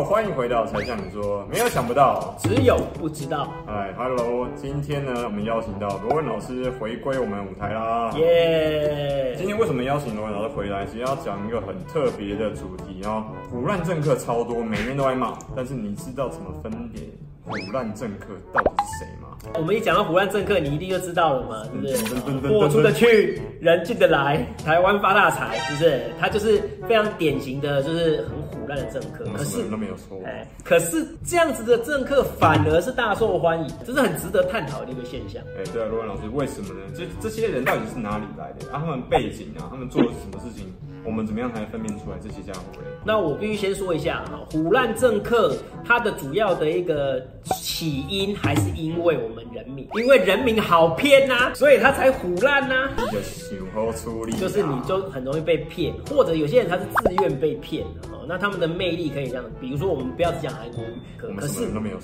Hello，欢迎回到柴 Sean 你说，没有想不到，只有不知道。哎，Hello，今天呢，我们邀请到罗文老师回归我们舞台啦。耶！今天为什么邀请罗文老师回来？其实要讲一个很特别的主题哦。腐烂政客超多，每人都爱骂，但是你知道怎么分辨腐烂政客到底是谁吗？我们一讲到腐烂政客，你一定就知道了嘛，是不是？货出得去，人进得来，台湾发大财，是不是？他就是非常典型的，就是很唬烂的政客。可是都没有说。哎，可是这样子的政客反而是大受欢迎，这是很值得探讨的一个现象。哎，对啊，罗文老师，为什么呢？这这些人到底是哪里来的？啊，他们背景啊，他们做了什么事情？我们怎么样才能分辨出来这些家伙？那我必须先说一下哈，唬烂政客他的主要的一个起因还是因为我们人民，因为人民好骗呐、啊，所以他才唬烂呐。就是你就很容易被骗，或者有些人他是自愿被骗的哈。那他们的魅力可以这样，比如说我们不要只讲韩国语，可是都没有。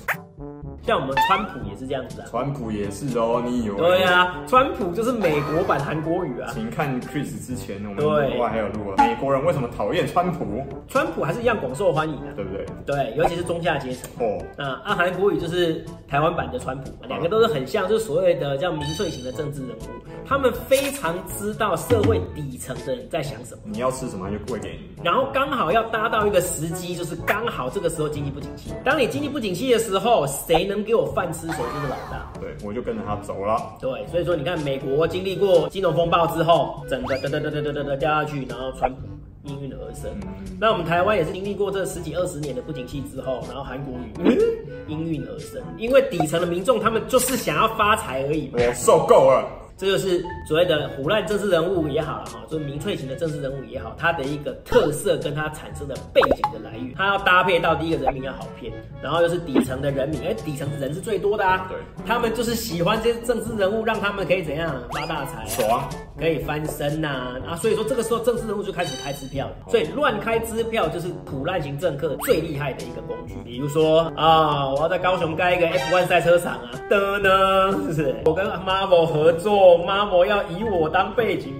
像我们川普也是这样子啊，川普也是哦，你以为？对啊，川普就是美国版韩国语啊。请看 Chris 之前我们国外还有录啊，美国人为什么讨厌川普？川普还是一样广受欢迎的，对不对？对，尤其是中下阶层。哦，那啊，韩国语就是台湾版的川普，两个都是很像，就是所谓的叫民粹型的政治人物。他们非常知道社会底层的人在想什么，你要吃什么他就喂给你，然后刚好要搭到一个时机，就是刚好这个时候经济不景气。当你经济不景气的时候，谁能？能给我饭吃，谁就是老大。对，我就跟着他走了。对，所以说你看，美国经历过金融风暴之后，整个噔噔噔噔噔噔掉下去，然后川普应运而生。嗯、那我们台湾也是经历过这十几二十年的不景气之后，然后韩国瑜 应运而生。因为底层的民众他们就是想要发财而已。我受够了。这就是所谓的唬烂政治人物也好了哈，就是民粹型的政治人物也好，他的一个特色跟他产生的背景的来源，他要搭配到第一个人民要好骗，然后又是底层的人民，哎，底层人是最多的啊，对，他们就是喜欢这些政治人物，让他们可以怎样发大财，爽，可以翻身呐，啊，所以说这个时候政治人物就开始开支票，所以乱开支票就是唬烂型政客最厉害的一个工具，比如说啊，我要在高雄盖一个 F1 赛车场啊，的呢，是不是？我跟 Marvel 合作。妈，我要以我当背景。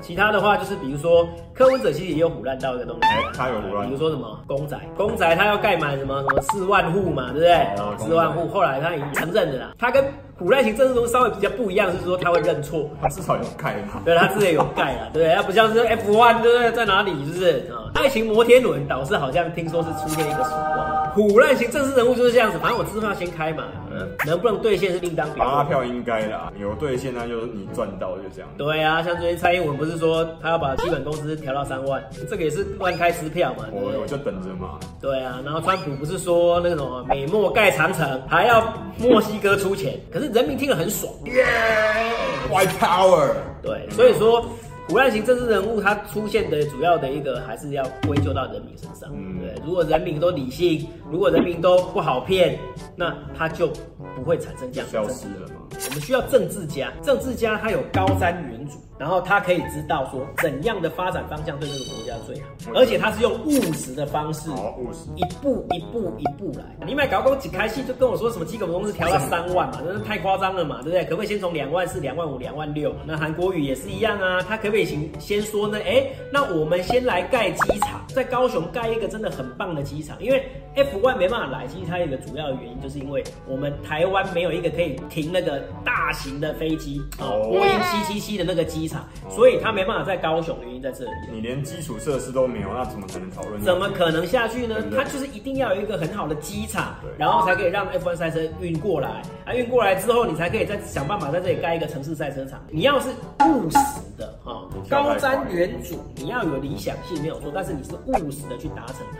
其他的话就是，比如说柯文哲其实也有唬烂到一个东西，他有唬烂，比如说什么公仔，公仔他要盖满什么什么四万户嘛，对不对？四万户，后来他已经承认了啦，他跟。唬烂型政治中稍微比较不一样，是说他会认错，他至少有盖嘛。对，他自己有盖啊，对，他不像是 F1，对不对？在哪里？是不是啊？爱情摩天轮导致好像听说是出现一个曙光。唬烂型政治人物就是这样子，反正我支票先开嘛，嗯，能不能兑现是另当别论。发票应该啦，有兑现那就是你赚到就这样。对啊，像最近蔡英文不是说他要把基本工资调到三万，这个也是乱开支票嘛。我我就等着嘛。对啊，然后川普不是说那种美墨盖长城，还要墨西哥出钱，可是人民听了很爽。Yeah，White Power。对，所以说，唬烂型政治人物他出现的主要的一个还是要归咎到人民身上。嗯，对，如果人民都理性，如果人民都不好骗，那他就不会产生这样的消失了吗？我们需要政治家，政治家他有高瞻远瞩。然后他可以知道说怎样的发展方向对这个国家最好，而且他是用务实的方式，务实，一步一步一步来。你买搞公几开戏就跟我说什么基本工资调到三万嘛，真是太夸张了嘛，对不对？可不可以先从两万四、两万五、两万六？那韩国语也是一样啊，他可不可以先先说呢？哎，那我们先来盖机场，在高雄盖一个真的很棒的机场，因为 F1 没办法来，其实它有一个主要的原因就是因为我们台湾没有一个可以停那个大型的飞机哦，波音七七七的那个机。所以他没办法在高雄，原因在这里。你连基础设施都没有，那怎么可能讨论？怎么可能下去呢？他就是一定要有一个很好的机场，然后才可以让 F1 赛车运过来。啊，运过来之后，你才可以再想办法在这里盖一个城市赛车场。你要是务实的哈，高瞻远瞩，你要有理想性没有错，但是你是务实的去达成它。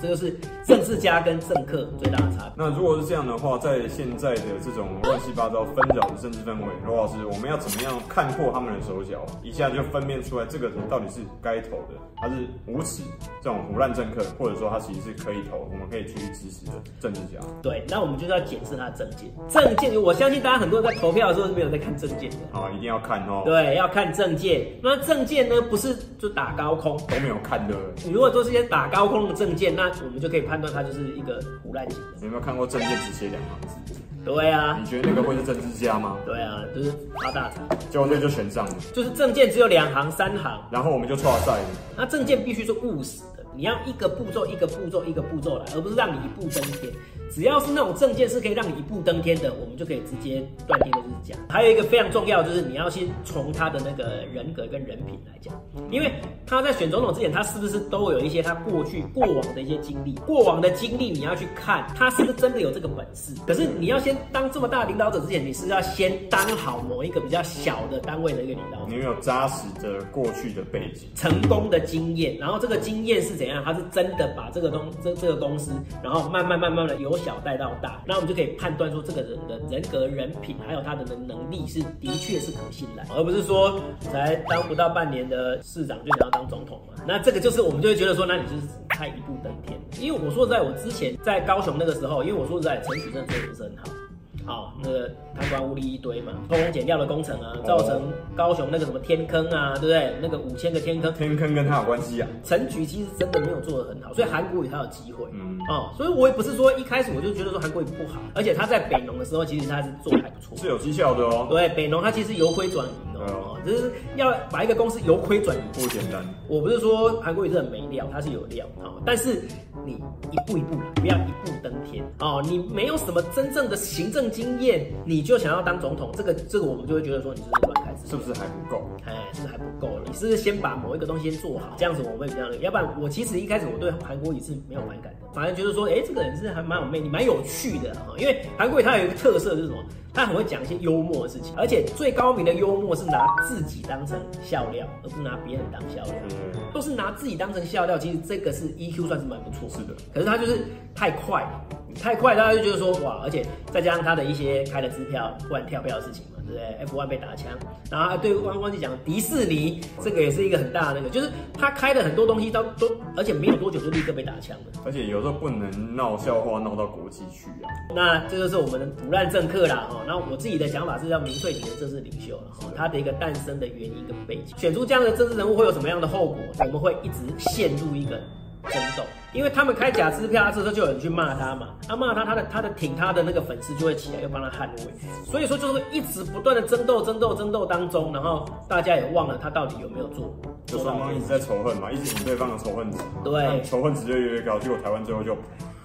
啊，这就是政治家跟政客最大的差别。那如果是这样的话，在现在的这种乱七八糟纷扰的政治氛围，罗老师，我们要怎么样看破他们的手脚，一下就分辨出来这个人到底是该投的，他是无耻这种胡乱政客，或者说他其实是可以投，我们可以继续支持的政治家？对，那我们就是要检视他的政见。政见，我相信大家很多人在投票的时候是没有在看政见的。好，一定要看哦。对，要看政见。那政见呢，不是就打高空都没有看的。你如果都是些打高空的政见。那我们就可以判断他就是一个胡乱型的。你有没有看过证件只写两行字？对啊。你觉得那个会是政治家吗？对啊，就是发大财。结果那就选上了。就是证件只有两行、三行，然后我们就错赛了。那证件必须是务实的。你要一个步骤一个步骤一个步骤来，而不是让你一步登天。只要是那种证件是可以让你一步登天的，我们就可以直接断定的是假。还有一个非常重要，就是你要先从他的那个人格跟人品来讲，因为他在选总统之前，他是不是都有一些他过去过往的一些经历？过往的经历你要去看他是不是真的有这个本事。可是你要先当这么大领导者之前，你是要先当好某一个比较小的单位的一个领导者。你有扎实的过去的背景、成功的经验，然后这个经验是怎样？他是真的把这个东这这个公司，然后慢慢慢慢的由小带到大，那我们就可以判断说这个人的人格、人品，还有他的能力是的确是可信赖，而不是说才当不到半年的市长就想要当总统嘛。那这个就是我们就会觉得说，那你就是太一步登天。因为我说实在，我之前在高雄那个时候，因为我说实在，陈菊真的做的不是很好。好，那个贪官污吏一堆嘛，偷工减料的工程啊，造成高雄那个什么天坑啊，对不对？那个五千个天坑，天坑跟他有关系啊。陈局其实真的没有做得很好，所以韩国瑜他有机会。嗯，哦，所以我也不是说一开始我就觉得说韩国瑜不好，而且他在北农的时候，其实他是做的还不错，是有绩效的哦。对，北农他其实由亏转盈哦，就是要把一个公司由亏转盈不简单。我不是说韩国瑜是很没料，他是有料啊，但是你一步一步来，不要一步登天哦。你没有什么真正的行政经验，你。就想要当总统，这个这个我们就会觉得说你是是不是还不够？哎，是不是还不够了？你是不是先把某一个东西先做好，这样子我会比较那个。要不然我其实一开始我对韩国瑜是没有反感的，反而觉得说，哎，这个人是还蛮有魅力、蛮有趣的哈。因为韩国瑜他有一个特色是什么？他很会讲一些幽默的事情，而且最高明的幽默是拿自己当成笑料，而不是拿别人当笑料。嗯，都是拿自己当成笑料。其实这个是 EQ 算是蛮不错。是的，可是他就是太快，太快，大家就觉得说哇，而且再加上他的一些开了支票突然跳票的事情嘛。对，F1 被打枪，然后对忘忘记讲迪士尼，这个也是一个很大的那个，就是他开的很多东西都都，而且没有多久就立刻被打枪了。而且有时候不能闹笑话闹到国际去啊。那这就是我们的唬烂政客啦，哈。那我自己的想法是要民粹型的政治领袖了，哈。他的一个诞生的原因跟背景，选出这样的政治人物会有什么样的后果？我们会一直陷入一个。争斗，因为他们开假支票，这时候就有人去骂他嘛，他骂他，他的他的挺他的那个粉丝就会起来，又帮他捍卫，所以说就是一直不断的争斗、争斗、争斗当中，然后大家也忘了他到底有没有做，就双方一直在仇恨嘛，一直引对方的仇恨值，对，仇恨值就越来越高，结果台湾最后就。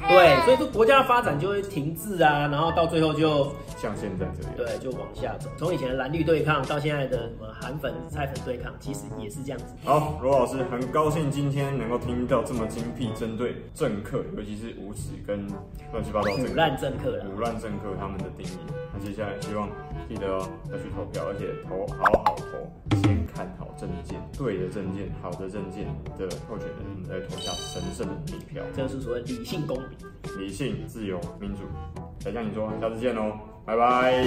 对，所以说国家的发展就会停滞啊，然后到最后就像现在这样，对，就往下走。从以前的蓝绿对抗到现在的什么韩粉、菜粉对抗，其实也是这样子。好，罗老师很高兴今天能够听到这么精辟针对政客，尤其是无耻跟乱七八糟、腐烂政客、腐烂政客他们的定义。那接下来希望记得哦要去投票，而且投好好投，先看好证件，对的证件、好的证件的候选人，我们再投下神圣的一票。这是所谓理性公平。理性、自由、民主，小象你说，下次见喽，拜拜。